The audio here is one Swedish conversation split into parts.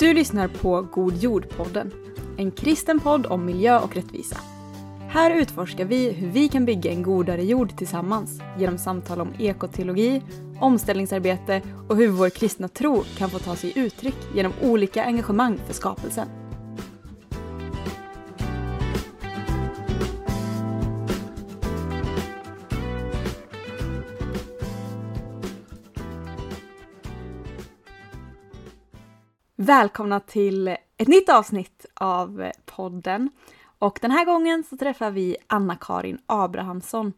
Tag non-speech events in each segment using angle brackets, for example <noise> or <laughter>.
Du lyssnar på God jord-podden, en kristen podd om miljö och rättvisa. Här utforskar vi hur vi kan bygga en godare jord tillsammans genom samtal om ekoteologi, omställningsarbete och hur vår kristna tro kan få ta sig uttryck genom olika engagemang för skapelsen. Välkomna till ett nytt avsnitt av podden. Och den här gången så träffar vi Anna-Karin Abrahamsson.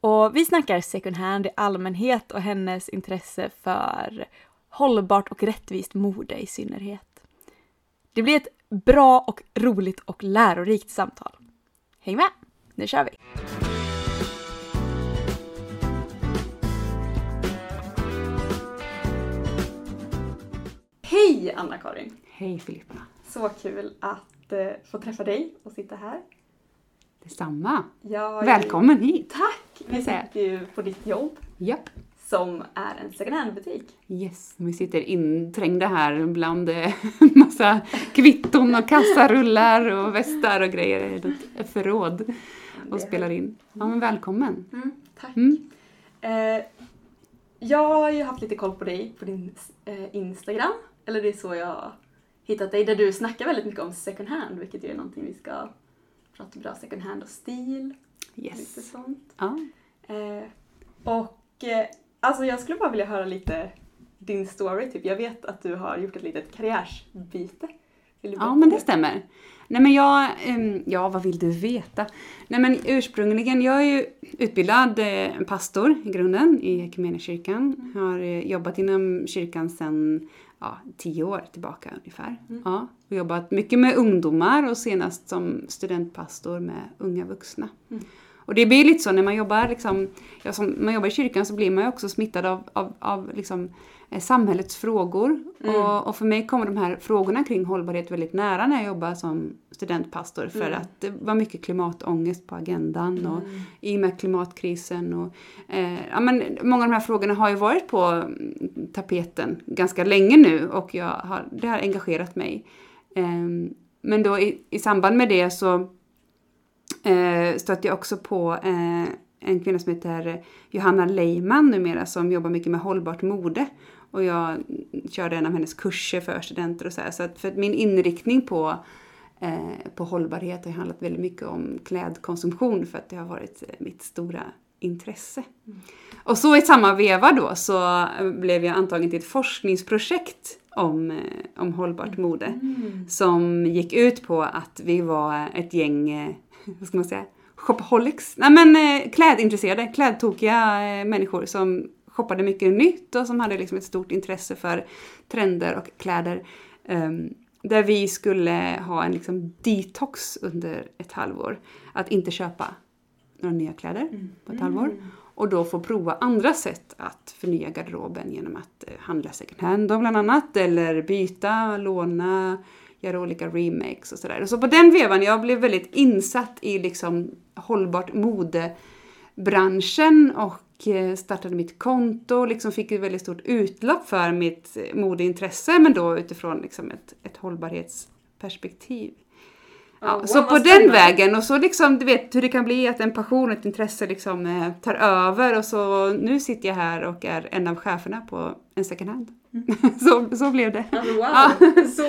Och vi snackar second hand i allmänhet och hennes intresse för hållbart och rättvist mode i synnerhet. Det blir ett bra och roligt och lärorikt samtal. Häng med! Nu kör vi! Hej Anna-Karin! Hej Filippa! Så kul att eh, få träffa dig och sitta här. Detsamma! Jag Välkommen hit! Tack! Vi sitter ju på ditt jobb Japp. som är en second hand-butik. Yes, vi sitter inträngda här bland eh, <laughs> massa kvitton och kassarullar och västar och grejer i ett förråd och spelar in. Ja men välkommen! Mm, tack. Mm. Eh, jag har ju haft lite koll på dig på din eh, Instagram. Eller det är så jag har hittat dig. Där du snackar väldigt mycket om second hand, vilket ju är någonting vi ska prata bra second hand och stil. Lite Yes! sånt. Ja. Eh, och eh, alltså jag skulle bara vilja höra lite din story. Typ. Jag vet att du har gjort ett litet karriärsbyte. Ja men det stämmer. Nej men jag, ehm, ja vad vill du veta? Nej men ursprungligen, jag är ju utbildad eh, pastor i grunden i Equmeniakyrkan. Har eh, jobbat inom kyrkan sedan ja, tio år tillbaka ungefär. Mm. Ja, och jobbat mycket med ungdomar och senast som studentpastor med unga vuxna. Mm. Och det blir lite så när man jobbar, liksom, ja, som man jobbar i kyrkan så blir man ju också smittad av, av, av liksom, eh, samhällets frågor. Mm. Och, och för mig kommer de här frågorna kring hållbarhet väldigt nära när jag jobbar som studentpastor. För Mm. att det var mycket klimatångest på agendan. Och, Mm. i och med klimatkrisen. Och, eh, ja, men många av de här frågorna har ju varit på mm, tapeten ganska länge nu och jag har, det har engagerat mig. Ehm, men då i, i samband med det så eh, stötte jag också på eh, en kvinna som heter Johanna Leiman numera som jobbar mycket med hållbart mode. Och jag körde en av hennes kurser för studenter och så här. Så att för min inriktning på eh, på hållbarhet har handlat väldigt mycket om klädkonsumtion för att det har varit eh, mitt stora intresse. Och så i samma veva då så blev jag antagen till ett forskningsprojekt om, eh, om hållbart mode Mm. som gick ut på att vi var ett gäng, eh, vad ska man säga, shopaholics. Nej men eh, klädintresserade, klädtokiga eh, människor som shoppade mycket nytt och som hade liksom ett stort intresse för trender och kläder. Ehm, där vi skulle ha en liksom detox under ett halvår. Att inte köpa några nya kläder på ett halvår. Och då få prova andra sätt att förnya garderoben genom att eh, handla second hand då bland annat. Eller byta, låna, göra olika remakes och sådär. Och så på den vevan, jag blev väldigt insatt i liksom hållbart modebranschen och eh, startade mitt konto. Liksom fick ett väldigt stort utlopp för mitt modeintresse men då utifrån liksom ett, ett hållbarhetsperspektiv. Ja, Oh, så på den spännande. vägen och så liksom, du vet hur det kan bli att en passion, ett intresse liksom eh, tar över och så nu sitter jag här och är en av cheferna på en second hand. <laughs> så, så blev det. Alltså, wow, Ja. så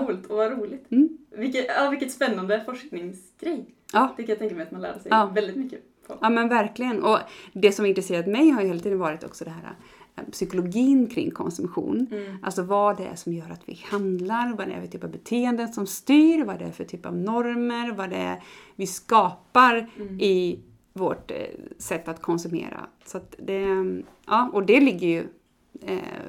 <laughs> coolt och vad roligt. Mm. Vilket, ja, vilket spännande forskningsgrej. Ja. Det kan jag tänka mig att man lär sig Ja. väldigt mycket på. Ja men verkligen. Och det som intresserat mig har ju hela tiden varit också det här eh, psykologin kring konsumtion. Mm. Alltså vad det är som gör att vi handlar, vad det är för typ av beteenden som styr, vad det är för typ av normer, vad det är vi skapar Mm. i vårt eh, sätt att konsumera. Så att det, ja, och det ligger ju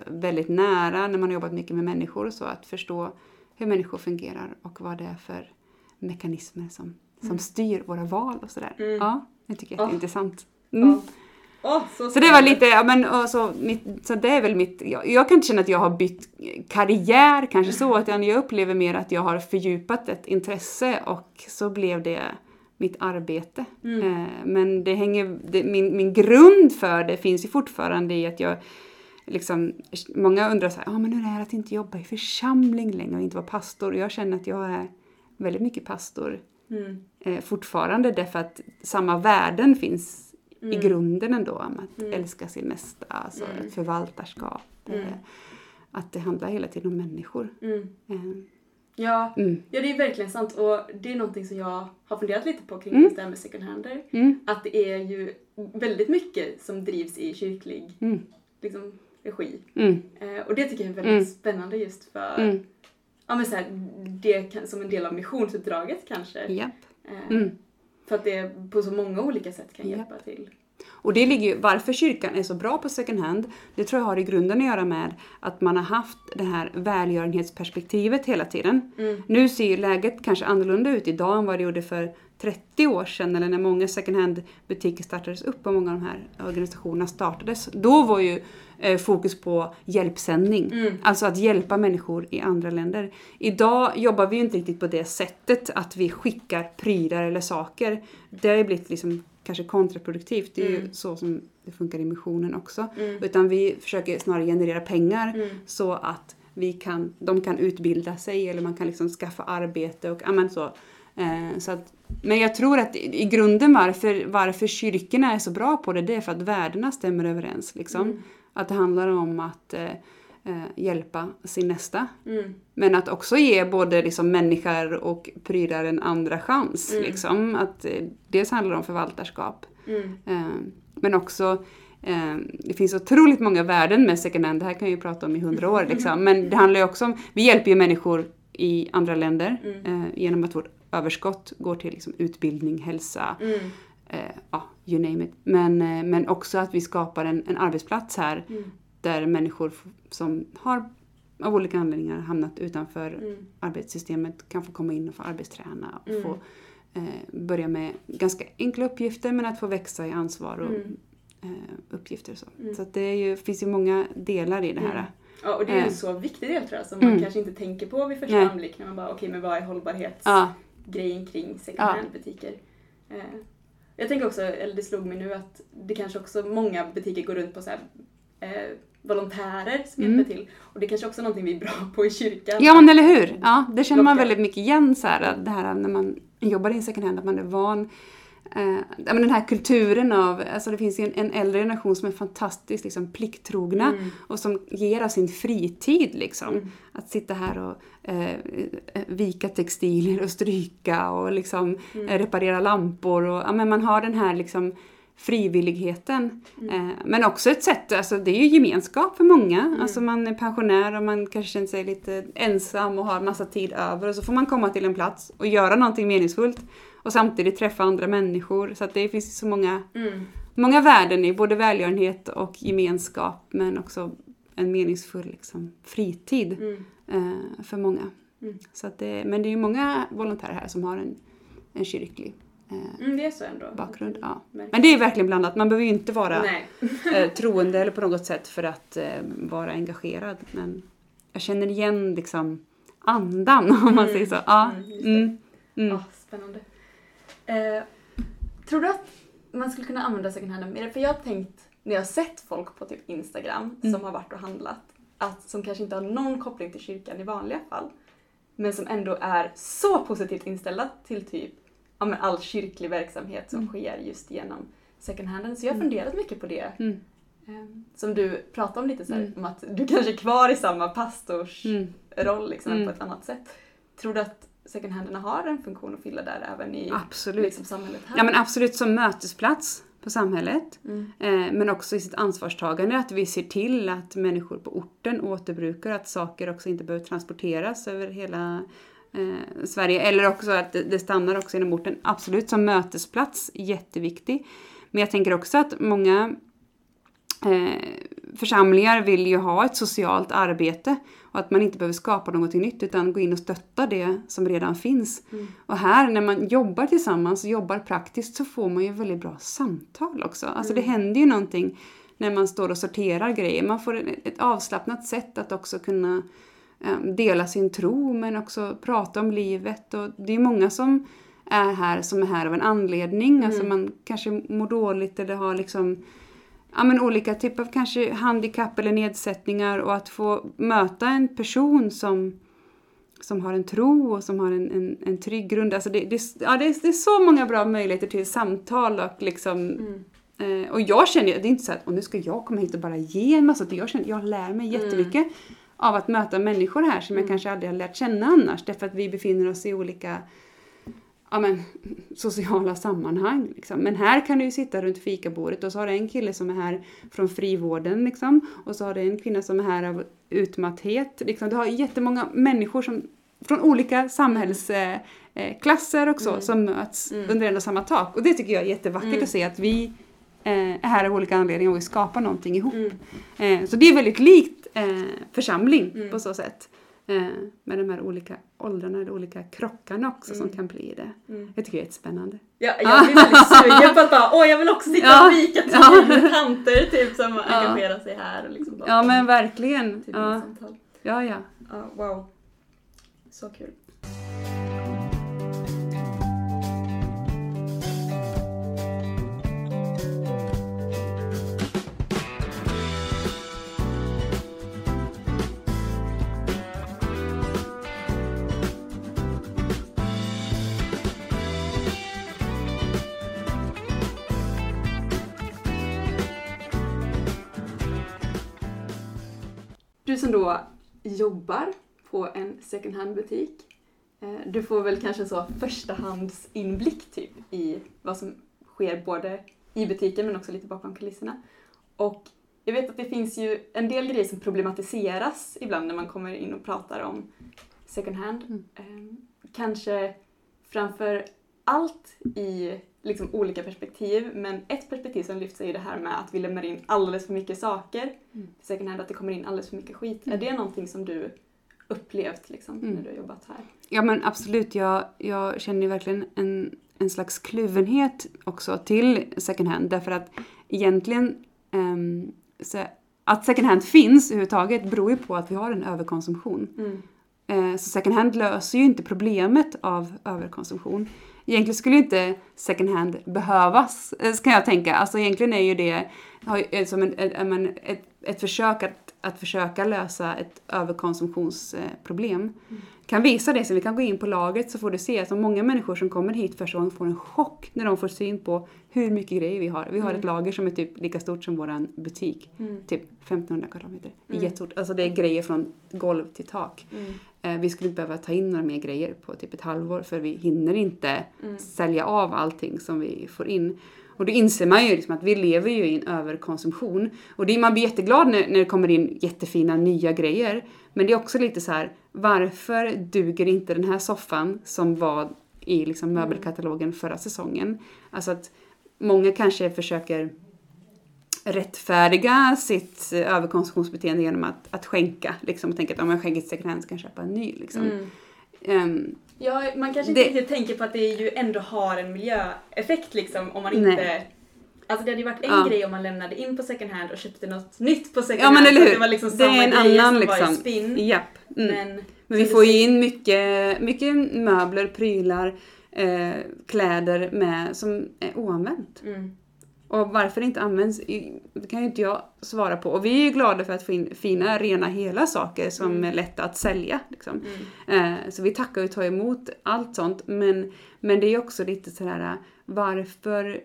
väldigt nära när man har jobbat mycket med människor och så, att förstå hur människor fungerar och vad det är för mekanismer som, som styr våra val och sådär. Mm. Ja, det tycker jag är Ja. intressant. Mm. Ja. Åh, så, Så det var lite, ja men så, mitt, så det är väl mitt, jag, jag kan inte känna att jag har bytt karriär kanske så, <laughs> utan jag upplever mer att jag har fördjupat ett intresse och så blev det mitt arbete. Mm. Eh, men det hänger, det, min, min grund för det finns ju fortfarande i att jag liksom, många undrar så här, ah, men hur är det att inte jobba i församling längre och inte vara pastor? Och jag känner att jag är väldigt mycket pastor Mm. eh, fortfarande därför att samma värden finns i grunden ändå om att Mm. älska sin nästa, alltså Mm. förvaltarskap. Mm. Eh, att det handlar hela tiden om människor. Mm. Eh, Ja, mm. ja, det är verkligen sant och det är någonting som jag har funderat lite på kring Mm. just det här med second hander. Mm. Att det är ju väldigt mycket som drivs i kyrklig Mm. liksom, regi. Mm. Eh, och det tycker jag är väldigt Mm. spännande just för, Mm. ja men så här, det kan, som en del av missionsuppdraget kanske. Japp. Eh, Mm. För att det på så många olika sätt kan Japp. hjälpa till. Och det ligger ju, varför kyrkan är så bra på second hand, det tror jag har i grunden att göra med att man har haft det här välgörenhetsperspektivet hela tiden. Mm. Nu ser ju läget kanske annorlunda ut idag än vad det gjorde för 30 år sedan eller när många second hand butiker startades upp och många av de här organisationerna startades. Då var ju eh, fokus på hjälpsändning, Mm. alltså att hjälpa människor i andra länder. Idag jobbar vi ju inte riktigt på det sättet att vi skickar prylar eller saker. Det har ju blivit liksom kanske kontraproduktivt, det är ju Mm. så som det funkar i missionen också. Mm. Utan vi försöker snarare generera pengar Mm. så att vi kan, de kan utbilda sig eller man kan liksom skaffa arbete och ja, men så. Eh, så att, men jag tror att i, i grunden varför, varför kyrkorna är så bra på det, det är för att värdena stämmer överens. Liksom. Mm. Att det handlar om att eh, hjälpa sin nästa. Mm. Men att också ge både liksom människor och prylar en andra chans. Mm. Liksom. Att, eh, dels handlar det om förvaltarskap Mm. Eh, Men också, eh, det finns otroligt många värden med second hand, det här kan jag ju prata om i hundra år <laughs> liksom. Men det handlar ju också om, vi hjälper ju människor i andra länder Mm. eh, genom att vårt överskott går till liksom, utbildning, hälsa, Mm. eh, ja, you name it. Men, eh, men också att vi skapar en, en arbetsplats här Mm. Där människor som har av olika anledningar hamnat utanför Mm. arbetssystemet kan få komma in och få arbetsträna och Mm. få eh, börja med ganska enkla uppgifter men att få växa i ansvar och Mm. eh, uppgifter och så. Mm. Så det är ju, finns ju många delar i det här. Mm. Ja, och det är Eh. en så viktig del tror jag som man Mm. kanske inte tänker på vid första Nej. anblick när man bara okej men vad är hållbarhetsgrejen Ja, kring second hand-butiker? Eh, jag tänker också, eller det slog mig nu att det kanske också många butiker går runt på så här, eh, volontärer som Mm. hjälper till. Och det kanske också är någonting vi är bra på i kyrkan. ja men eller hur! Ja, det känner man väldigt mycket igen så här, det här när man jobbar i second hand, att man är van Eh, men den här kulturen av, alltså det finns en, en äldre generation som är fantastiskt liksom, plikttrogna Mm. och som ger av sin fritid liksom. Mm. Att sitta här och eh, vika textilier och stryka och liksom Mm. eh, reparera lampor. Och, ja, men man har den här liksom frivilligheten. Mm. Eh, men också ett sätt, alltså det är ju gemenskap för många. Mm. Alltså man är pensionär och man kanske känner sig lite ensam och har massa tid över och så får man komma till en plats och göra någonting meningsfullt. Och samtidigt träffa andra människor. Så det finns så många, Mm. många värden i både välgörenhet och gemenskap men också en meningsfull liksom, fritid Mm. eh, för många. Mm. Så det, men det är ju många volontärer här som har en, en kyrklig eh, Mm, det är så ändå. bakgrund. Ja. Men det är verkligen blandat. Man behöver ju inte vara eh, <laughs> troende eller på något sätt för att eh, vara engagerad. Men jag känner igen liksom andan om man Mm. säger så. Ja. Mm. Mm. Ja, spännande. Eh, tror du att man skulle kunna använda second hand mer? För jag har tänkt, när jag har sett folk på typ Instagram Mm. som har varit och handlat, att, som kanske inte har någon koppling till kyrkan i vanliga fall, men som ändå är så positivt inställda till typ ja, all kyrklig verksamhet som Mm. sker just genom second handen. Så jag har Mm. funderat mycket på det. Mm. Eh, som du pratade om lite så här, Mm. om att du kanske är kvar i samma pastorsroll Mm. liksom, Mm. på ett annat sätt. Tror du att second handerna har en funktion att fylla där även i Absolut. liksom, samhället här? Ja men absolut som mötesplats på samhället. Mm. Eh, men också i sitt ansvarstagande att vi ser till att människor på orten återbrukar, att saker också inte behöver transporteras över hela eh, Sverige. Eller också att det, det stannar också inom orten. Absolut som mötesplats, jätteviktig. Men jag tänker också att många eh, församlingar vill ju ha ett socialt arbete och att man inte behöver skapa någonting nytt utan gå in och stötta det som redan finns. Mm. Och här när man jobbar tillsammans och jobbar praktiskt så får man ju väldigt bra samtal också. Alltså det Mm. händer ju någonting när man står och sorterar grejer. Man får ett avslappnat sätt att också kunna dela sin tro men också prata om livet. Och det är många som är här som är här av en anledning. Alltså Mm. man kanske mår dåligt eller har liksom ja, men olika typer av kanske handikapp eller nedsättningar och att få möta en person som, som har en tro och som har en, en, en trygg grund. Alltså det, det, ja, det, är, det är så många bra möjligheter till samtal och liksom eh, och jag känner, det är inte så att nu ska jag komma hit och bara ge en massa, jag känner, jag lär mig jättemycket av att möta människor här som jag kanske aldrig har lärt känna annars därför att vi befinner oss i olika ja, men, sociala sammanhang. Liksom. Men här kan du ju sitta runt fikabordet och så har du en kille som är här från frivården liksom, och så har du en kvinna som är här av utmatthet. Liksom. Du har jättemånga människor som, från olika samhällsklasser och så som möts under en och samma tak. Och det tycker jag är jättevackert att se att vi eh, är här av olika anledningar och vi skapar någonting ihop. Eh, så det är väldigt likt eh, församling på så sätt. Eh, med de här olika åldrarna, de olika krockarna också som kan bli det. Jag tycker det är jättespännande. Ja, jag blir väldigt <laughs> sugen på att bara, åh jag vill också sitta Ja. och fika <laughs> till Ja. med tanter typ som engagerar sig här och liksom bara, Ja men verkligen. till Ja, ja. ja. Ja, wow. Så kul. Som då jobbar på en second hand-butik, eh, du får väl kanske så förstahandsinblick typ i vad som sker både i butiken men också lite bakom kulisserna. Och jag vet att det finns ju en del grejer som problematiseras ibland när man kommer in och pratar om second hand. Eh, Kanske framför allt i liksom olika perspektiv, men ett perspektiv som lyfts är ju det här med att vi lämnar in alldeles för mycket saker Mm. second hand, att det kommer in alldeles för mycket skit. Är det någonting som du upplevt liksom, Mm. när du har jobbat här? Ja men absolut, jag, jag känner ju verkligen en, en slags kluvenhet också till second hand därför att egentligen ehm, så, att second hand finns överhuvudtaget beror ju på att vi har en överkonsumtion. Eh, Så second hand löser ju inte problemet av överkonsumtion. Egentligen skulle inte second hand behövas, eh, kan jag tänka. Alltså egentligen är ju det är som en, ett, ja, men ett, ett försök att, att försöka lösa ett överkonsumtionsproblem. Kan visa det, så vi kan gå in på lagret så får du se att många människor som kommer hit första gången får en chock när de får syn på hur mycket grejer vi har. Vi har ett lager som är typ lika stort som våran butik. Typ 1500 kvadratmeter. Är jättestort. Alltså det är grejer från golv till tak. Eh, Vi skulle behöva ta in några mer grejer på typ ett halvår för vi hinner inte sälja av allting som vi får in. Och då inser man ju liksom att vi lever ju i en överkonsumtion. Och det, man blir jätteglad när, när det kommer in jättefina nya grejer. Men det är också lite så här, varför duger inte den här soffan som var i liksom möbelkatalogen förra säsongen? Alltså att många kanske försöker rättfärdiga sitt eh, överkonsumtionsbeteende genom att, att skänka. Liksom, och tänka att om jag skänker till second hand så kan jag köpa en ny. Liksom. Ehm, Ja, man kanske Det- inte riktigt tänker på att det ju ändå har en miljöeffekt liksom om man Nej. inte... Alltså det hade ju varit en Ja. grej om man lämnade in på second hand och köpte något nytt på second ja men hand. eller så att hur. Det var liksom det är en annan som var i liksom. spinn. Japp. Mm. Men, Men vi får ju in mycket, mycket möbler, prylar, eh, kläder med, som är oanvänt. Mm. Och varför det inte används det kan ju inte jag svara på. Och vi är ju glada för att få in fina, rena, hela saker som Mm. är lätta att sälja. Liksom. Eh, så vi tackar och tar emot allt sånt. Men, men det är ju också lite sådär, varför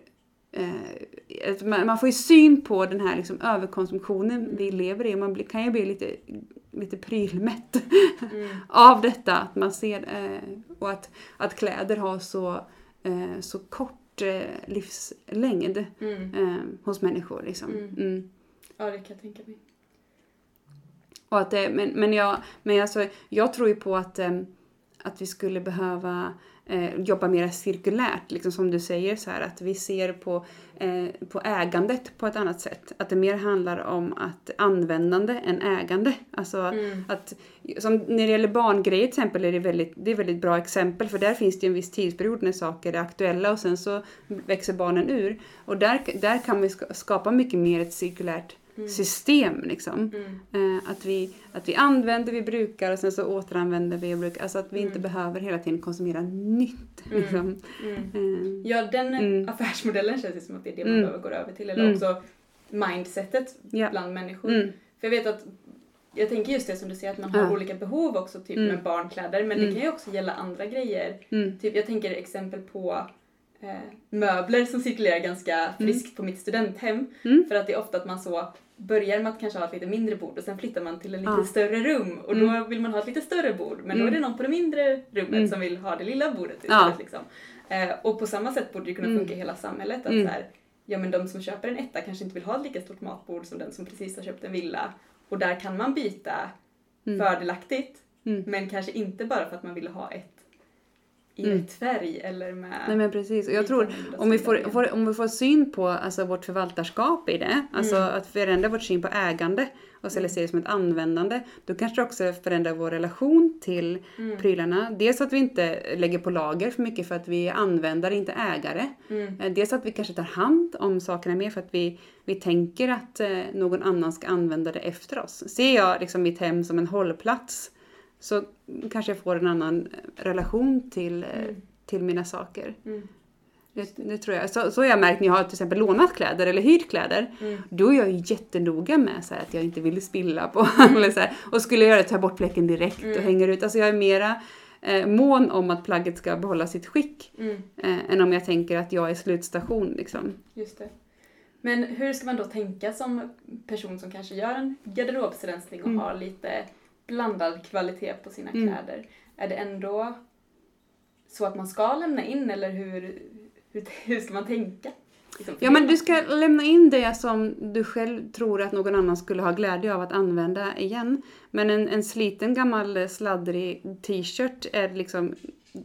eh, man, man får ju syn på den här liksom, överkonsumtionen vi lever i. Man blir, kan ju bli lite, lite prylmätt <laughs> av detta. Att man ser, eh, och att, att kläder har så, eh, så kort eh, livslängd Mm. eh, hos människor. Liksom. Mm. Mm. Ja, det kan jag tänka mig. Och att det, men, men, jag, men alltså, jag tror ju på att, eh, att vi skulle behöva eh, jobba mer cirkulärt, liksom som du säger, så här, att vi ser på, eh, på ägandet på ett annat sätt. Att det mer handlar om att användande än ägande. Alltså Mm. att, som när det gäller barngrejer till exempel är det väldigt, det är väldigt bra exempel för där finns det en viss tidsperiod när saker är aktuella och sen så växer barnen ur. Och där, där kan vi ska- skapa mycket mer ett cirkulärt system liksom. Mm. Eh, att, vi, att vi använder, vi brukar och sen så återanvänder vi och brukar. Alltså att vi inte Mm. behöver hela tiden konsumera nytt. Mm. Liksom. Mm. Eh, Ja, den Mm. affärsmodellen känns det som att det är det man Mm. behöver gå över till. Eller Mm. också mindsetet Ja. bland människor. Mm. För jag vet att, jag tänker just det som du säger att man har Ja. olika behov också typ Mm. med barnkläder men det Mm. kan ju också gälla andra grejer. Mm. Typ jag tänker exempel på eh, möbler som cirkulerar ganska friskt på mitt studenthem. Mm. För att det är ofta att man så börjar med att kanske ha ett lite mindre bord och sen flyttar man till en lite Ja. större rum och då vill man ha ett lite större bord men då är Mm. det någon på det mindre rummet Mm. som vill ha det lilla bordet istället. Ja. Liksom. Eh, och på samma sätt borde det kunna Mm. funka i hela samhället. Att Mm. så här, ja, men de som köper en etta kanske inte vill ha ett lika stort matbord som den som precis har köpt en villa. Och där kan man byta Mm. fördelaktigt Mm. men kanske inte bara för att man vill ha ett i Mm. rätt färg eller med... Nej men precis, och jag tror om vi får, får, om vi får syn på alltså, vårt förvaltarskap i det, alltså Mm. att förändra vårt syn på ägande och se det som ett användande, då kanske det också förändrar vår relation till Mm. prylarna. Dels att vi inte lägger på lager för mycket för att vi är användare, inte ägare. Mm. Eh, Dels att vi kanske tar hand om sakerna mer för att vi, vi tänker att eh, någon annan ska använda det efter oss. Ser jag liksom mitt hem som en hållplats så kanske jag får en annan relation till, eh, Mm. till mina saker. Mm. Det, det tror jag. Så, så har jag märkt när jag har till exempel lånat kläder eller hyrt kläder. Mm. Då är jag ju jättenoga med så här, att jag inte vill spilla på Mm. <laughs> eller så här, Och skulle jag göra det tar jag bort fläcken direkt och hänger ut. Alltså jag är mera eh, mån om att plagget ska behålla sitt skick. Mm. Eh, än om jag tänker att jag är slutstation liksom. Just det. Men hur ska man då tänka som person som kanske gör en garderobsrensning och Mm. har lite blandad kvalitet på sina Mm. kläder? Är det ändå så att man ska lämna in eller hur, hur, <laughs> hur ska man tänka? Liksom, Ja men du ska lämna in det som du själv tror att någon annan skulle ha glädje av att använda igen. Men en, en sliten gammal sladdrig t-shirt är liksom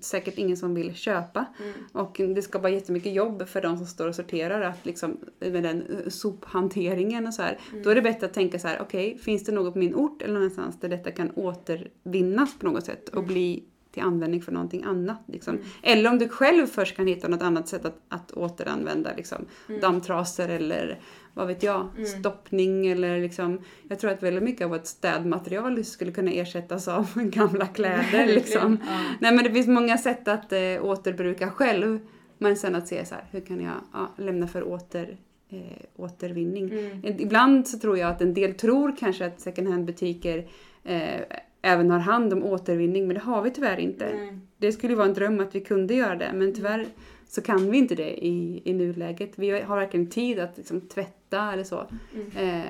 säkert ingen som vill köpa. Mm. Och det ska vara jättemycket jobb för de som står och sorterar att liksom, med den eh, sophanteringen och så här. Mm. Då är det bättre att tänka så här: okej, finns det något på min ort eller någonstans där detta kan återvinnas på något sätt och Mm. bli till användning för någonting annat. Liksom. Mm. Eller om du själv först kan hitta något annat sätt att, att återanvända liksom, Mm. dammtrasor eller vad vet jag, Mm. stoppning eller liksom, jag tror att väldigt mycket av vårt städmaterial skulle kunna ersättas av <laughs> gamla kläder liksom. Ja. Nej men det finns många sätt att eh, återbruka själv. Men sen att se så här, hur kan jag ja, lämna för åter, eh, återvinning. Mm. Ibland så tror jag att en del tror kanske att second hand butiker eh, även har hand om återvinning men det har vi tyvärr inte. Nej. Det skulle vara en dröm att vi kunde göra det men tyvärr så kan vi inte det i, i nuläget. Vi har varken tid att liksom, tvätta eller så. Mm. Eh,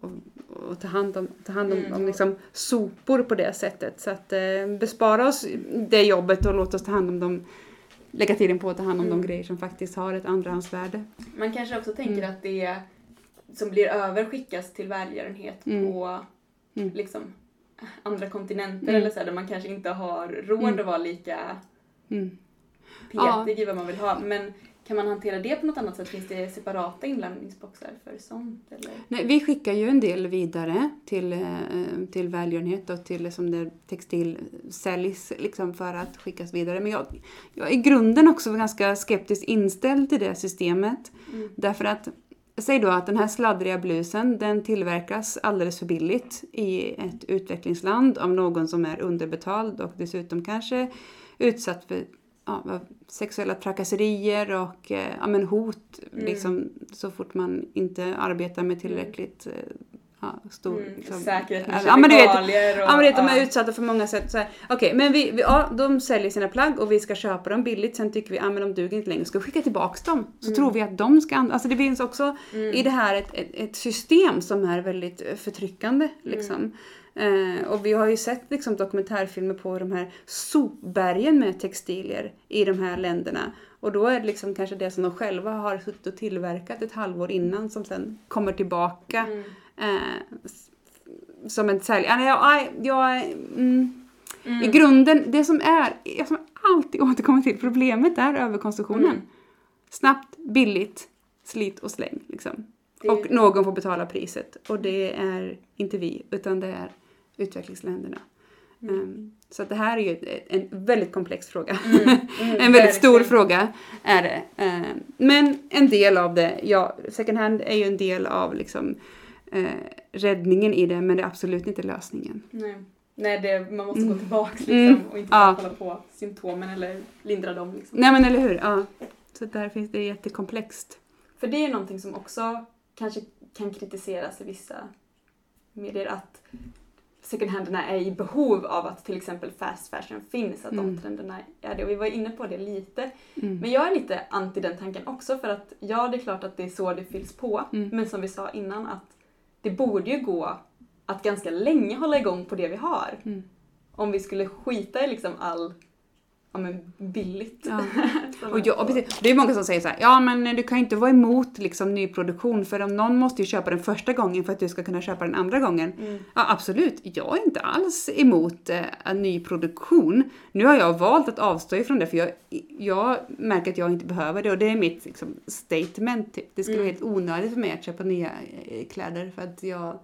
och, och ta hand om, ta hand om, Mm. om liksom, sopor på det sättet. Så att eh, bespara oss det jobbet och låt oss ta hand om dem lägga tiden på att ta hand om Mm. de grejer som faktiskt har ett andrahandsvärde. Man kanske också tänker Mm. att det som blir över skickas till välgörenhet Mm. på Mm. liksom andra kontinenter Mm. eller så här, där man kanske inte har råd Mm. att vara lika Mm. petig i vad man vill ha. Men kan man hantera det på något annat sätt? Finns det separata inlämningsboxar för sånt? Eller? Nej, vi skickar ju en del vidare till, eh, till välgörenhet och till som där textil säljs liksom för att skickas vidare. Men jag, jag är i grunden också ganska skeptiskt inställd till det systemet. Mm. Därför att, säg då att den här sladdriga blusen den tillverkas alldeles för billigt i ett utvecklingsland av någon som är underbetald och dessutom kanske utsatt för ja, sexuella trakasserier och eh, ja, men hot Mm. liksom, så fort man inte arbetar med tillräckligt eh, ja, stor... Mm. liksom, Säkerhet med ja, men du vet, kemikalier och... Ja men det, de är utsatta för många sätt. Okej, men vi, vi, ja, de säljer sina plagg och vi ska köpa dem billigt. Sen tycker vi att ah, men de duger inte längre. Ska skicka tillbaks dem? Så Mm. tror vi att de ska... Alltså det finns också Mm. i det här ett, ett, ett system som är väldigt eh, förtryckande. Mm. Liksom. Eh, och vi har ju sett liksom, dokumentärfilmer på de här sopbergen med textilier i de här länderna. Och då är det liksom kanske det som de själva har suttit och tillverkat ett halvår innan som sen kommer tillbaka Mm. Eh, som en sälj. Ja, nej, Jag, jag, mm, Mm. I grunden, det som är, jag som alltid återkommer till, problemet är överkonsumtionen. Mm. Snabbt, billigt, slit och släng. Liksom. Det- Och någon får betala priset. Och det är inte vi, utan det är utvecklingsländerna. Mm. Ehm, så det här är ju en väldigt komplex fråga. Mm. Mm. <laughs> en väldigt stor Verkligen. fråga är det. Ehm, men en del av det, ja, second hand är ju en del av liksom, eh, räddningen i det, men det är absolut inte lösningen. Nej, Nej det, man måste gå Mm. tillbaks liksom Mm. och inte Ja. bara kolla på symptomen eller lindra dem. Liksom. Nej men eller hur, ja. Så där finns det jättekomplext. För det är någonting som också kanske kan kritiseras i vissa medier att second handerna är i behov av att till exempel fast fashion finns, att Mm. de trenderna är det. Och vi var inne på det lite. Mm. Men jag är lite anti den tanken också för att ja, det är klart att det är så det fylls på. Mm. Men som vi sa innan att det borde ju gå att ganska länge hålla igång på det vi har. Mm. Om vi skulle skita i liksom all, ja men billigt. Ja. <laughs> Och jag, precis, det är många som säger så här, ja men du kan ju inte vara emot liksom, nyproduktion för om någon måste ju köpa den första gången för att du ska kunna köpa den andra gången. Mm. Ja absolut, jag är inte alls emot eh, nyproduktion. Nu har jag valt att avstå ifrån det för jag, jag märker att jag inte behöver det och det är mitt liksom, statement. Typ. Det skulle Mm. vara helt onödigt för mig att köpa nya eh, kläder för att jag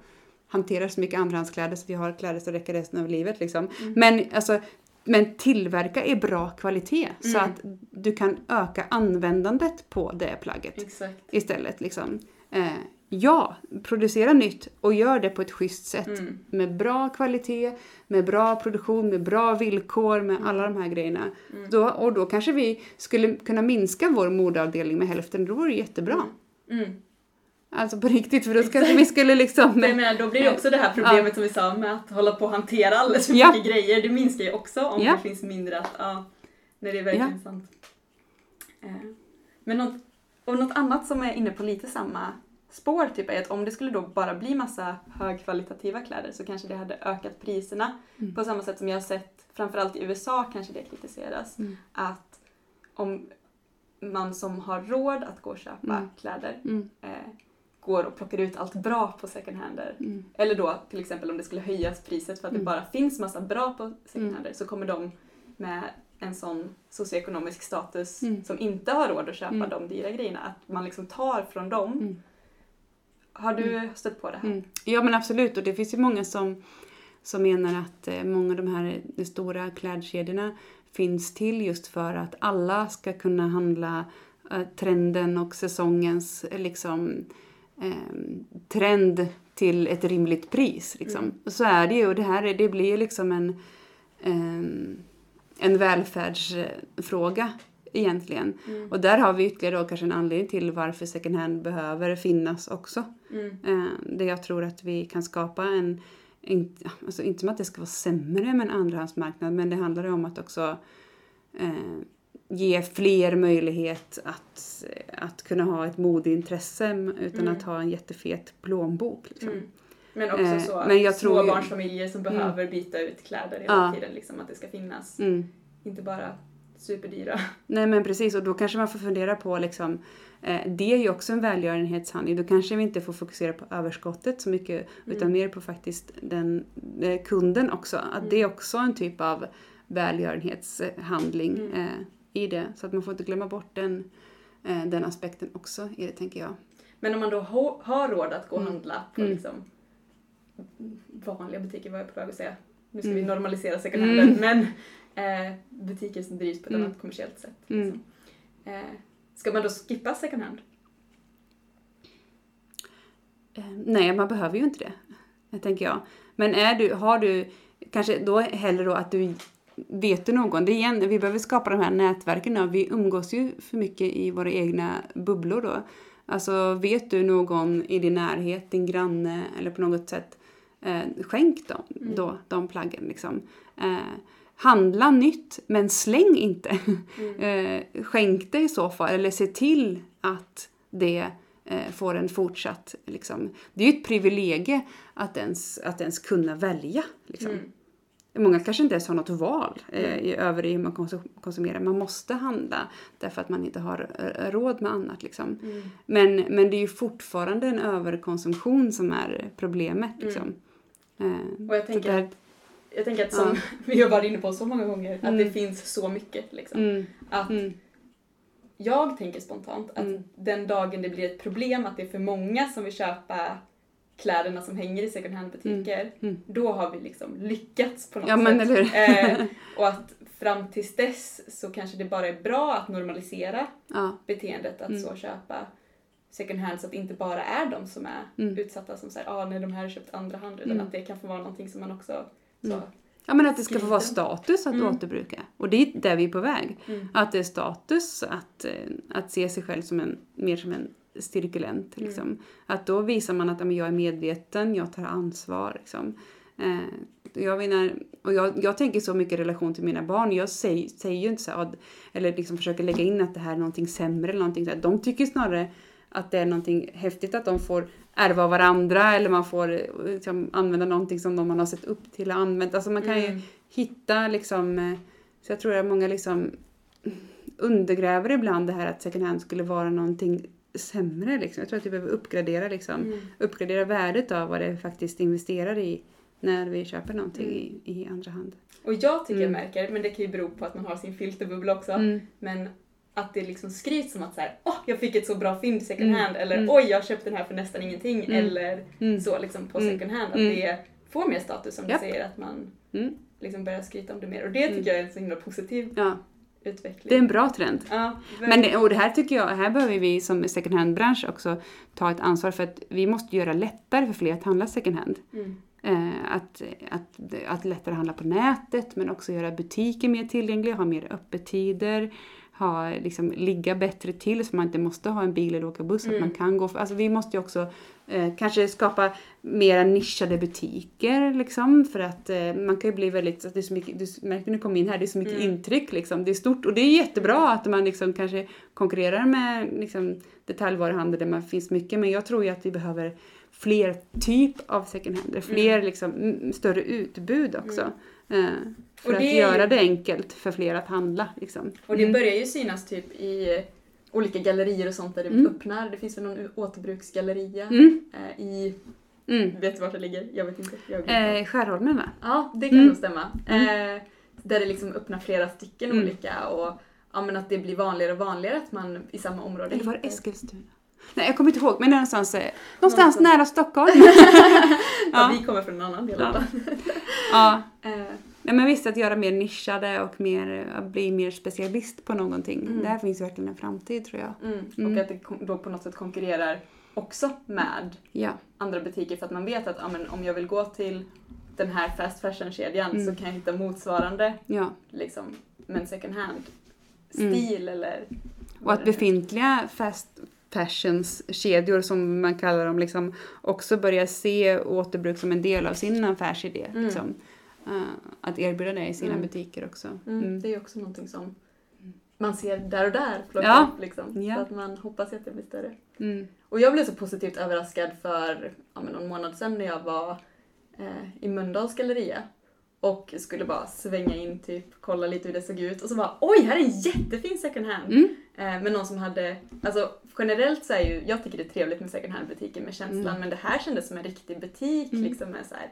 hanterar så mycket andrahandskläder så vi har kläder som räcker resten av livet. Liksom. Mm. Men, alltså, men tillverka i bra kvalitet så Mm. att du kan öka användandet på det plagget Exakt. istället. Liksom. Eh, ja, producera nytt och gör det på ett schysst sätt. Mm. Med bra kvalitet, med bra produktion, med bra villkor, med alla de här grejerna. Mm. Då, och då kanske vi skulle kunna minska vår modeavdelning med hälften, då vore det jättebra. Mm. Alltså på riktigt, för då kanske vi skulle liksom... Men jag menar, då blir det också det här problemet som vi sa med att hålla på och hantera alldeles för Ja. mycket grejer. Det minskar ju också om Ja. det finns mindre att, ja, när det är verkligen sant. Eh, Men något, och något annat som är inne på lite samma spår typ är att om det skulle då bara bli massa högkvalitativa kläder så kanske det hade ökat priserna. Mm. På samma sätt som jag har sett, framförallt i USA kanske det kritiseras, Mm. att om man som har råd att gå och köpa Mm. kläder Mm, eh, går och plockar ut allt bra på second hander. mm, Eller då till exempel om det skulle höjas priset för att Mm. det bara finns massa bra på second Mm. hander så kommer de med en sån socioekonomisk status Mm. som inte har råd att köpa Mm. de dyra grejerna, att man liksom tar från dem. mm. Har du stött på det här? Ja men absolut och det finns ju många som, som menar att eh, många av de här de stora klädkedjorna finns till just för att alla ska kunna handla eh, trenden och säsongens eh, liksom, trend till ett rimligt pris. Liksom. Mm. Så är det ju och det här är- det blir liksom en, eh, en välfärdsfråga egentligen. Mm. Och där har vi ytterligare då kanske en anledning till varför second hand behöver finnas också. Mm. Eh, där jag tror att vi kan skapa en, alltså inte som att det ska vara sämre med en andrahandsmarknad, men det handlar om att också eh, ge fler möjlighet att, att kunna ha ett modeintresse utan Mm. att ha en jättefet plånbok. Liksom. Mm. Men också Eh, så att men jag småbarnsfamiljer som Mm. behöver byta ut kläder hela Ja. tiden, liksom, att det ska finnas. Mm. Inte bara superdyra. <laughs> Nej men precis, och då kanske man får fundera på liksom, eh, det är ju också en välgörenhetshandling. Då kanske vi inte får fokusera på överskottet så mycket utan Mm. mer på faktiskt den, eh, kunden också. Att Mm. det är också en typ av välgörenhetshandling eh, i det. Så att man får inte glömma bort den, eh, den aspekten också i det tänker jag. Men om man då har råd att gå och Mm. handla på Mm. liksom vanliga butiker, var jag på väg att säga. Nu ska Mm. vi normalisera second Mm. handen, men eh, butiker som drivs på ett Mm. annat kommersiellt sätt. Mm. Liksom. Eh, ska man då skippa second hand? Eh, nej, man behöver ju inte det, det tänker jag. Men är du, har du, kanske då hellre då att du vet du någon, det är igen, vi behöver skapa de här nätverken nu. Vi umgås ju för mycket i våra egna bubblor då. Alltså vet du någon i din närhet, din granne eller på något sätt, eh, skänk dem, Mm. då, de plaggen liksom. Eh, handla nytt, men släng inte. Mm. <laughs> Eh, skänk det i så fall, eller se till att det eh, får en fortsatt... Liksom. Det är ju ett privilegie att ens, att ens kunna välja. Liksom. Mm. Många kanske inte ens har något val eh, Mm. i över i hur man konsum- konsumerar. Man måste handla därför att man inte har eh, råd med annat. Liksom. Mm. Men, men det är ju fortfarande en överkonsumtion som är problemet. Liksom. Eh, Och jag tänker, där- jag tänker att som <laughs> vi har varit inne på så många gånger, att Mm. det finns så mycket. Liksom. mm, Att mm, jag tänker spontant att Mm. den dagen det blir ett problem att det är för många som vill köpa kläderna som hänger i second hand-butiker, mm. då har vi liksom lyckats på något Ja, men sätt. eller hur? eh, <laughs> och att fram tills dess så kanske det bara är bra att normalisera ja, beteendet att Mm. så köpa second hand så att det inte bara är de som är Mm. utsatta som säger ah, nej de här har köpt andra hand utan Mm. att det kan få vara någonting som man också så, Mm. ja, men att det ska få vara status att Mm. återbruka. Och det är där vi är på väg. mm. Att det är status att, eh, att se sig själv som en, mer som en cirkulent. Liksom. Att då visar man att men jag är medveten, jag tar ansvar. Liksom. Eh, jag, menar, och jag, jag tänker så mycket i relation till mina barn. Jag säger, säger ju inte så här, eller liksom försöker lägga in att det här är någonting sämre eller någonting så här. De tycker snarare att det är någonting häftigt att de får ärva varandra eller man får liksom, använda någonting som de man har sett upp till och använt. Alltså man kan Mm. ju hitta liksom, eh, så jag tror att många liksom undergräver ibland det här att second hand skulle vara någonting sämre. Liksom. Jag tror att vi behöver uppgradera, liksom, Mm. uppgradera värdet av vad det faktiskt investerar i när vi köper någonting i, i andra hand. Och jag tycker jag Mm. märker, men det kan ju bero på att man har sin filterbubbla också, Mm. men att det liksom skryts som att så här, åh, jag fick ett så bra fynd second Mm. hand, eller Mm. oj, jag köpte den här för nästan ingenting, Mm. eller Mm. så liksom på Mm. second hand. Att Mm. det får mer status som Japp. du säger, att man Mm. liksom börjar skryta om det mer. Och det tycker Mm. jag är en så himla positiv Ja, utveckling. det är en bra trend. Ja, Men det, och det här tycker jag, här behöver vi som second hand-bransch också ta ett ansvar för att vi måste göra lättare för fler att handla second hand. Mm. Eh, att, att, att lättare handla på nätet men också göra butiker mer tillgängliga, ha mer öppettider, ha, liksom, ligga bättre till så man inte måste ha en bil eller åka buss. Att Mm. man kan gå, alltså vi måste ju också eh, kanske skapa mera nischade butiker liksom för att eh, man kan ju bli väldigt, att det är så mycket, du märkte när du kom in här, det är så mycket Mm. intryck liksom, det är stort och det är jättebra att man liksom kanske konkurrerar med liksom, detaljvaruhandel där man finns mycket men jag tror ju att vi behöver fler typ av second hand, fler liksom, m- större utbud också. Eh, för att göra det enkelt för fler att handla. Liksom. Och det Mm. börjar ju synas typ i olika gallerier och sånt där det Mm. öppnar. Det finns väl någon återbruksgalleria Mm. eh, i, Mm. vet du vart det ligger? Jag vet inte. Jag Eh, Skärholmen va? Ja, det kan Mm. nog stämma. Eh, där det liksom öppnar flera stycken Mm. olika och ja, men att det blir vanligare och vanligare att man i samma område Eller var det Eskilstuna? Nej, jag kommer inte ihåg, men någonstans, eh, någonstans nära Stockholm. <laughs> Ja, ja. vi kommer från en annan del av landet. ja. <laughs> Eh, Nej, men visst, att göra mer nischade och mer, att bli mer specialist på någonting. Mm. Där finns verkligen en framtid tror jag. mm. Mm. Och att det då på något sätt konkurrerar också med Ja. andra butiker för att man vet att ja, men om jag vill gå till den här fast fashion-kedjan Mm. så kan jag hitta motsvarande ja. liksom, men second hand Mm. stil eller Och att befintliga fast fashions-kedjor som man kallar dem liksom också börjar se återbruk som en del av sin affärsidé. Mm. Liksom. Eh, att erbjuda det i sina Mm. butiker också. Mm, Mm. Det är också någonting som man ser där och där plocka Ja. upp liksom. Ja. Så att man hoppas att det blir större. Mm. Och jag blev så positivt överraskad för ja, någon månad sedan när jag var eh, i Mölndals galleria och skulle bara svänga in, typ kolla lite hur det såg ut och så bara oj, här är en jättefin second hand! Mm. Eh, men någon som hade, alltså generellt så är ju, jag tycker det är trevligt med second hand butiker med känslan Mm. men det här kändes som en riktig butik Mm. liksom med så här,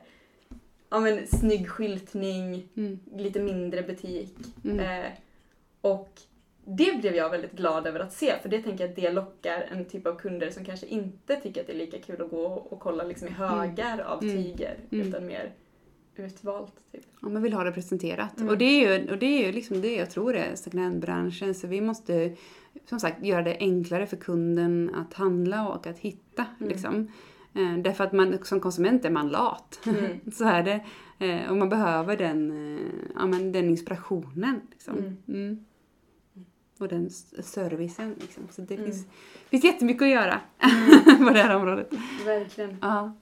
ja men snygg skyltning, Mm. lite mindre butik. Mm. Eh, och det blev jag väldigt glad över att se, för det tänker jag att det lockar en typ av kunder som kanske inte tycker att det är lika kul att gå och kolla liksom i högar av Mm. tyger, Mm. utan mer utvalt. Typ. Ja, man vill ha det presenterat. Mm. Och det är ju, och det är ju liksom det jag tror är second hand-branschen. Så vi måste som sagt göra det enklare för kunden att handla och att hitta. Mm. Liksom. Eh, därför att man som konsument är man lat. Mm. <laughs> Så är det. Eh, och man behöver den, eh, ja, men den inspirationen. Liksom. Mm. Mm. Och den servicen. Liksom. Så det Mm. finns, finns jättemycket att göra <laughs> på det här området. Verkligen. Ja.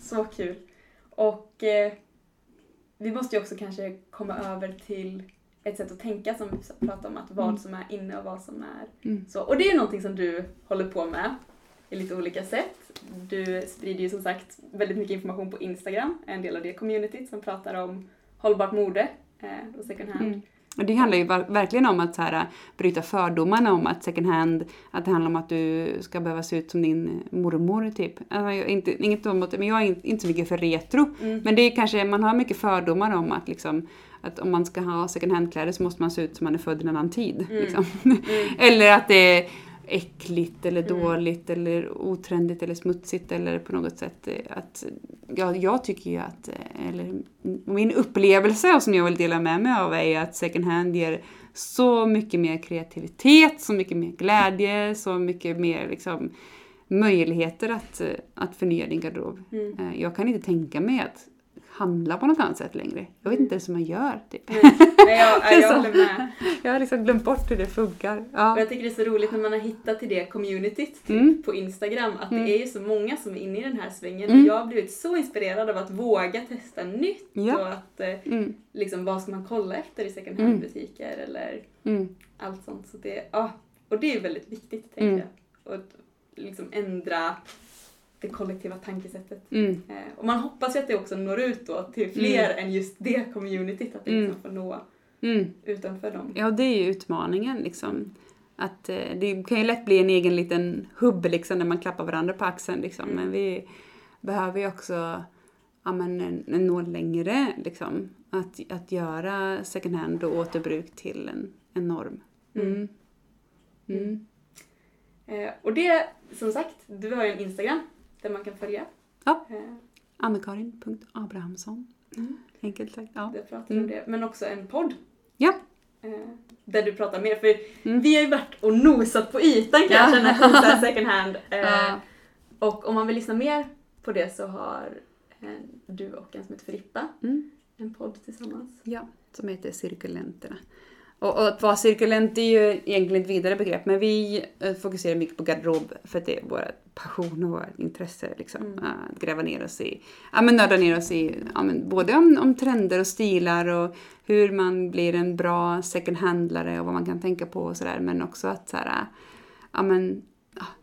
Så kul. Och eh, vi måste ju också kanske komma över till ett sätt att tänka som vi pratade om, att vad Mm. som är inne och vad som är Mm. så. Och det är ju någonting som du håller på med i lite olika sätt. Du sprider ju som sagt väldigt mycket information på Instagram, en del av det communityt som pratar om hållbart mode eh, och second hand. Mm. Och det handlar ju ver- verkligen om att så här, bryta fördomarna om att second hand, att det handlar om att du ska behöva se ut som din mormor typ. Alltså, jag, inte, inget emot det, men jag är inte, inte så mycket för retro. Mm. Men det är kanske, man har mycket fördomar om att liksom att om man ska ha second hand-kläder så måste man se ut som man är född i en annan tid. Mm. Liksom. Mm. <laughs> eller att det äckligt eller Mm. dåligt eller otrendigt eller smutsigt eller på något sätt eh, att ja, jag tycker ju att, eh, eller min upplevelse och som jag vill dela med mig av är att second hand ger så mycket mer kreativitet, så mycket mer glädje, så mycket mer liksom möjligheter att, eh, att förnya din garderob. Mm. Jag kan inte tänka mig att handla på något annat sätt längre. Jag vet inte ens hur man gör. Typ. Nej, jag, <laughs> jag håller med. <laughs> Jag har liksom glömt bort hur det funkar. Ja. jag tycker det är så roligt när man har hittat till det communityt typ, Mm. på Instagram att Mm. det är ju så många som är inne i den här svängen Mm. och jag har blivit så inspirerad av att våga testa nytt Ja. och att eh, Mm. liksom vad ska man kolla efter i second Mm. hand butiker eller Mm. allt sånt. Så det, ja, och det är väldigt viktigt tänker jag. Och att liksom ändra det kollektiva tankesättet. Mm. Eh, och man hoppas ju att det också når ut då till fler än just det communityt, att det Mm. liksom får nå Mm. utanför dem. Ja, det är ju utmaningen liksom. Att eh, det kan ju lätt bli en egen liten hubb liksom när man klappar varandra på axeln liksom. Mm. Men vi behöver ju också ja, men, en, en nå längre liksom. Att, att göra second hand och återbruk till en, en norm. Mm. Mm. Eh, och det, som sagt, du har ju en Instagram där man kan följa. Ja. Eh, Anna-Karin.abrahamsson. Mm. Enkelt sagt. Ja. där pratar vi om Mm. det. Men också en podd. Ja. Eh, där du pratar mer. För Mm. vi har ju varit och nosat på ytan kan jag Ja. känna på second hand. <laughs> Eh, Ja. Och om man vill lyssna mer på det så har du och en som heter Filippa Mm. en podd tillsammans. Ja, som heter Cirkulenterna. Och, och att vara cirkulent är ju egentligen ett vidare begrepp, men vi eh, fokuserar mycket på garderob för att det är vår passion och vårt intresse. Liksom. Mm. Att gräva ner oss i, ja men nörda ner oss i, ja, men både om, om trender och stilar och hur man blir en bra second handlare och vad man kan tänka på och sådär, men också att så här, ja men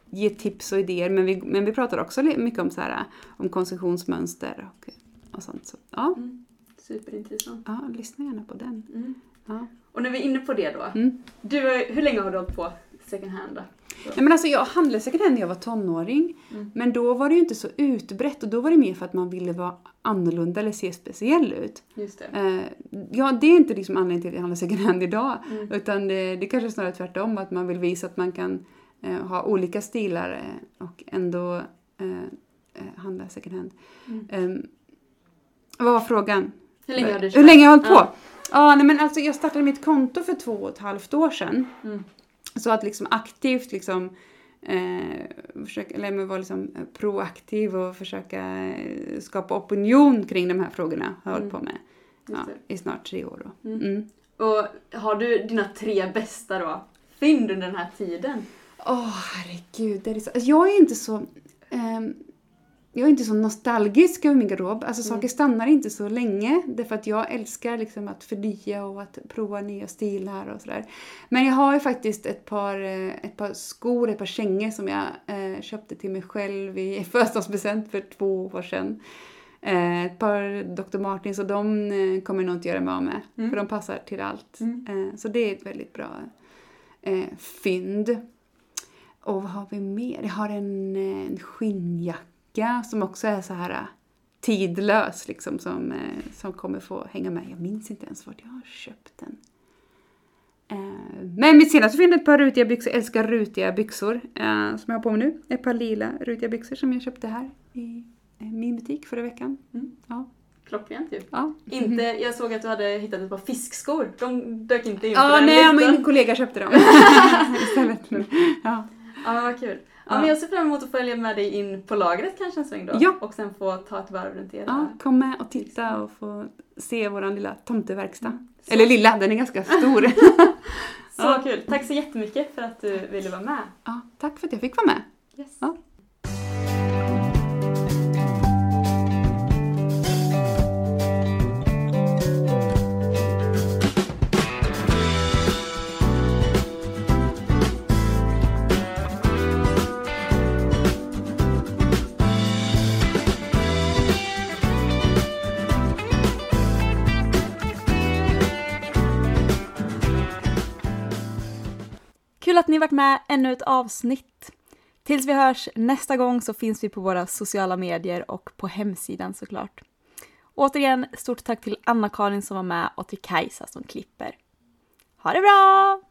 ge tips och idéer. Men vi, men vi pratar också mycket om så här, om konsumtionsmönster och, och sånt. Så, ja, Mm. Superintressant. ja, lyssna gärna på den. Mm. Ja. Och när vi är inne på det då. Mm. Du, hur länge har du hållit på second hand då? Nej, men alltså jag handlade second hand när jag var tonåring. Mm. Men då var det ju inte så utbrett och då var det mer för att man ville vara annorlunda eller se speciell ut. Just det. Eh, ja, det är inte liksom anledningen till att jag handlar second hand idag. Mm. Utan det, det kanske är snarare tvärtom, att man vill visa att man kan eh, ha olika stilar eh, och ändå eh, eh, handla second hand. Mm. Ehm, vad var frågan? Hur länge har du Hur länge jag har hållit på? Ja. Ja, nej, men alltså jag startade mitt konto för två och ett halvt år sedan. Mm. Så att liksom aktivt liksom eh, försöka, eller men vara liksom eh, proaktiv och försöka eh, skapa opinion kring de här frågorna har jag hållit Mm. på med ja, i snart tre år. Då. Mm. Mm. Och har du dina tre bästa då? Fynd under den här tiden? Åh herregud, det är så. Alltså, jag är inte så ehm, jag är inte så nostalgisk över min garderob. Alltså Mm. saker stannar inte så länge. Därför att jag älskar liksom att förnya och att prova nya stilar och sådär. Men jag har ju faktiskt ett par, eh, ett par skor, ett par kängor som jag eh, köpte till mig själv i <laughs> födelsedagspresent för två år sedan. Eh, ett par Dr. Martins och de eh, kommer jag nog inte göra mig av med. Mm. För de passar till allt. Mm. Eh, så det är ett väldigt bra fynd. Och vad har vi mer? Jag har en, en skinnjacka som också är så här eh, tidlös liksom som, eh, som kommer få hänga med. Jag minns inte ens vart jag har köpt den. Eh, men mitt senaste fynd är ett par rutiga byxor. Jag älskar rutiga byxor som jag har på mig nu. Ett par lila rutiga byxor som jag köpte här i min butik förra veckan. Mm. Ja. Klockrent ju. Ja, Inte, jag såg att du hade hittat ett par fiskskor. De dök inte in på ja den nej, listan. min kollega köpte dem <laughs> istället. Ja. Ja, vad kul. Ja, men jag ser fram emot att följa med dig in på lagret kanske en sväng då. Ja. Och sen få ta ett varv runt era... Ja, kom med och titta och få se vår lilla tomteverkstad. Mm. Så- Eller lilla, den är ganska stor. <laughs> Så Ja. kul. Tack så jättemycket för att du ville vara med. ja, tack för att jag fick vara med. Yes. Ja. Kul att ni varit med ännu ett avsnitt. Tills vi hörs nästa gång så finns vi på våra sociala medier och på hemsidan såklart. Återigen, stort tack till Anna-Karin som var med och till Kajsa som klipper. Ha det bra!